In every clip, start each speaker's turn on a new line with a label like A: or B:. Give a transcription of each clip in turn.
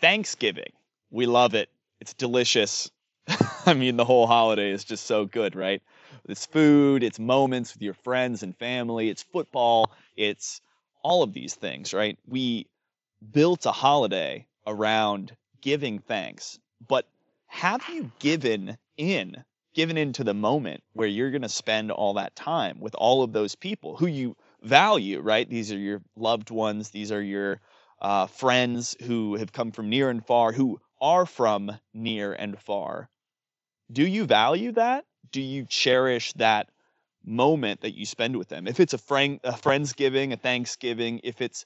A: Thanksgiving. We love it. It's delicious. I mean, the whole holiday is just so good, right? It's food, it's moments with your friends and family, it's football, it's all of these things, right? We built a holiday around giving thanks, but have you given in, given into the moment where you're going to spend all that time with all of those people who you value, right? These are your loved ones, these are your uh, friends who have come from near and far, who are from near and far. Do you value that? Do you cherish that moment that you spend with them? If it's a friend, a friendsgiving, a Thanksgiving, if it's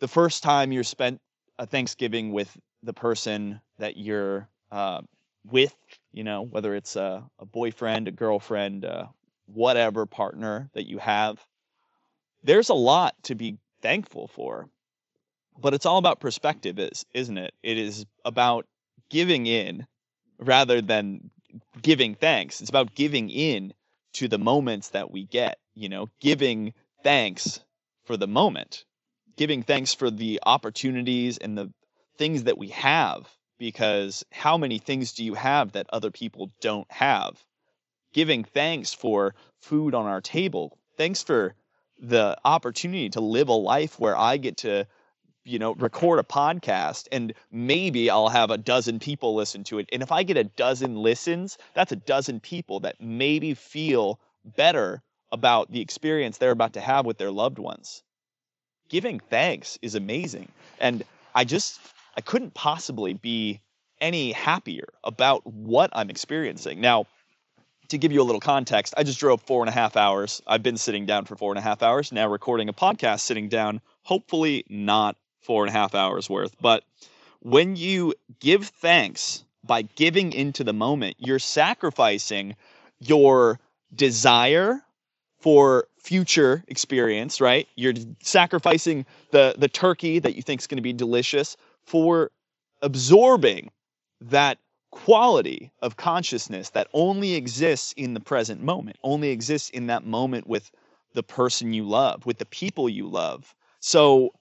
A: the first time you're spent a Thanksgiving with the person that you're uh, with, you know, whether it's a, a boyfriend, a girlfriend, uh, whatever partner that you have, there's a lot to be thankful for. But it's all about perspective, is isn't it? It is about giving in rather than giving thanks. It's about giving in to the moments that we get, you know, giving thanks for the moment, giving thanks for the opportunities and the things that we have because how many things do you have that other people don't have? Giving thanks for food on our table. Thanks for the opportunity to live a life where I get to, you know, record a podcast and maybe I'll have a dozen people listen to it. And if I get a dozen listens, that's a dozen people that maybe feel better about the experience they're about to have with their loved ones. Giving thanks is amazing. And I just I couldn't possibly be any happier about what I'm experiencing. Now, to give you a little context, I just drove four and a half hours. I've been sitting down for four and a half hours, now recording a podcast sitting down, hopefully not four and a half hours worth. But when you give thanks by giving into the moment, you're sacrificing your desire for future experience, right? You're sacrificing the the turkey that you think is going to be delicious for absorbing that quality of consciousness that only exists in the present moment, only exists in that moment with the person you love, with the people you love. So,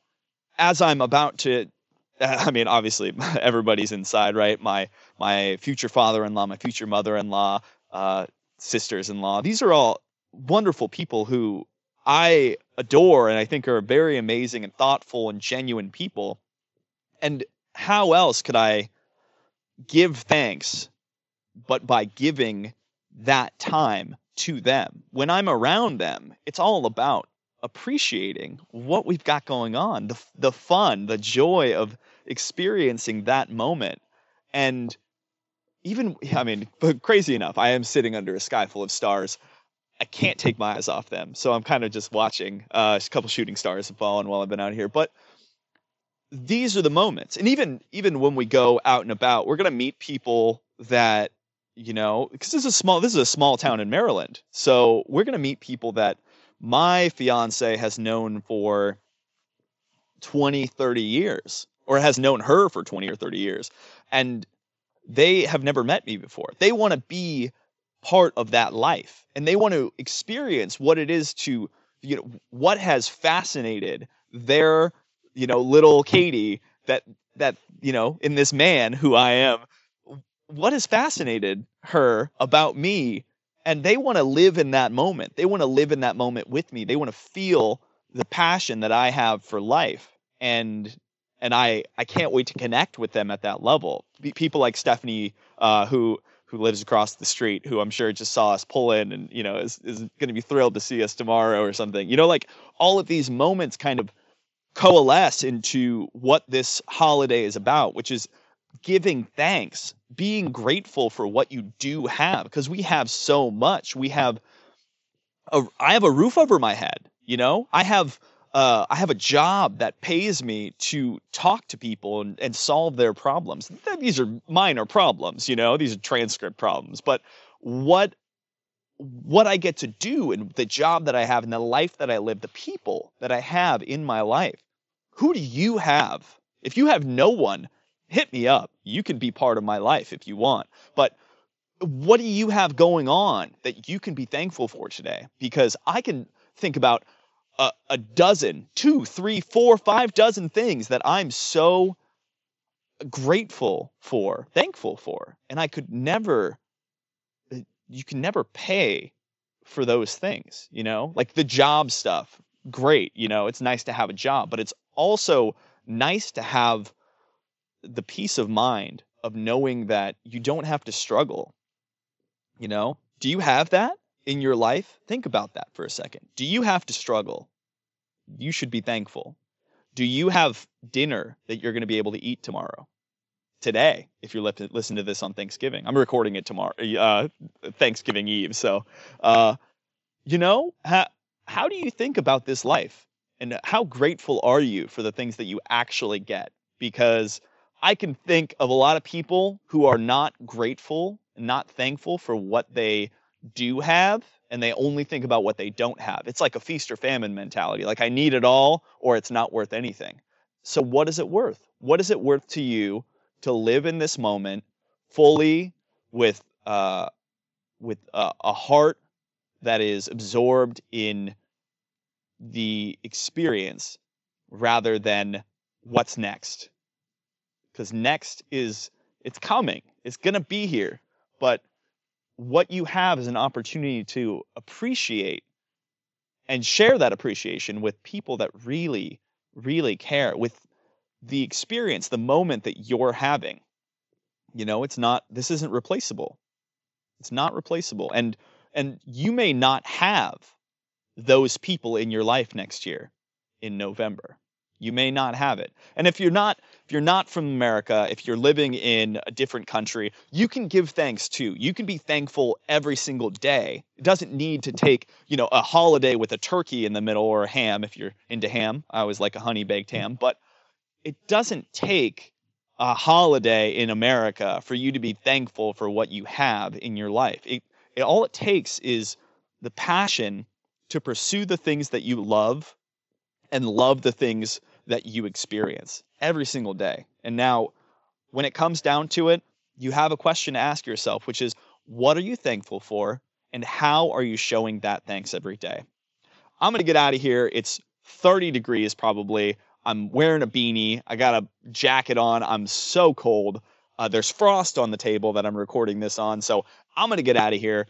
A: as I'm about to, I mean, obviously everybody's inside, right? My my future father-in-law, my future mother-in-law, uh, sisters-in-law. These are all wonderful people who I adore and I think are very amazing and thoughtful and genuine people. And how else could I give thanks but by giving that time to them? When I'm around them, it's all about appreciating what we've got going on, the the fun, the joy of experiencing that moment. And even I mean, but crazy enough, I am sitting under a sky full of stars. I can't take my eyes off them. So I'm kind of just watching. Uh, a couple shooting stars have fallen while I've been out here, but these are the moments and even even when we go out and about we're going to meet people that you know because this is a small this is a small town in maryland so we're going to meet people that my fiance has known for 20 30 years or has known her for 20 or 30 years and they have never met me before they want to be part of that life and they want to experience what it is to you know what has fascinated their you know, little Katie that that you know in this man who I am. What has fascinated her about me? And they want to live in that moment. They want to live in that moment with me. They want to feel the passion that I have for life. And and I I can't wait to connect with them at that level. People like Stephanie, uh, who who lives across the street, who I'm sure just saw us pull in and you know is is going to be thrilled to see us tomorrow or something. You know, like all of these moments kind of coalesce into what this holiday is about, which is giving thanks, being grateful for what you do have, because we have so much. We have a, I have a roof over my head, you know, I have uh, I have a job that pays me to talk to people and, and solve their problems. These are minor problems, you know, these are transcript problems, but what what I get to do and the job that I have and the life that I live, the people that I have in my life who do you have? If you have no one, hit me up. You can be part of my life if you want. But what do you have going on that you can be thankful for today? Because I can think about a, a dozen, two, three, four, five dozen things that I'm so grateful for, thankful for. And I could never, you can never pay for those things, you know, like the job stuff. Great. You know, it's nice to have a job, but it's also nice to have the peace of mind of knowing that you don't have to struggle. You know, do you have that in your life? Think about that for a second. Do you have to struggle? You should be thankful. Do you have dinner that you're going to be able to eat tomorrow? Today, if you're listening to this on Thanksgiving, I'm recording it tomorrow, uh, Thanksgiving Eve. So, uh, you know, how, how do you think about this life? And how grateful are you for the things that you actually get? Because I can think of a lot of people who are not grateful, not thankful for what they do have, and they only think about what they don't have. It's like a feast or famine mentality. Like I need it all or it's not worth anything. So what is it worth? What is it worth to you to live in this moment fully with uh, with a, a heart that is absorbed in the experience rather than what's next? Because next is it's coming. It's gonna be here. But what you have is an opportunity to appreciate and share that appreciation with people that really, really care, with the experience, the moment that you're having. You know, it's not, this isn't replaceable. It's not replaceable. And, and you may not have those people in your life next year in November. You may not have it. And if you're not if you're not from America, if you're living in a different country, you can give thanks too. You can be thankful every single day. It doesn't need to take, you know, a holiday with a turkey in the middle or a ham if you're into ham. I always like a honey baked ham, but it doesn't take a holiday in America for you to be thankful for what you have in your life. It, it all it takes is the passion to pursue the things that you love and love the things that you experience every single day. And now, when it comes down to it, you have a question to ask yourself, which is what are you thankful for? And how are you showing that thanks every day? I'm going to get out of here. It's 30 degrees probably. I'm wearing a beanie. I got a jacket on. I'm so cold. Uh, there's frost on the table that I'm recording this on. So I'm going to get out of here.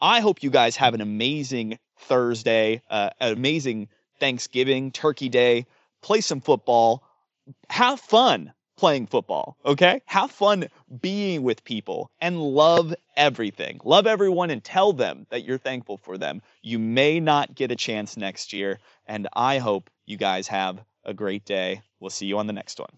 A: I hope you guys have an amazing Thursday, uh, an amazing Thanksgiving, Turkey Day. Play some football have fun playing football, okay? Have fun being with people and love everything. Love everyone and tell them that you're thankful for them. You may not get a chance next year, and I hope you guys have a great day. We'll see you on the next one.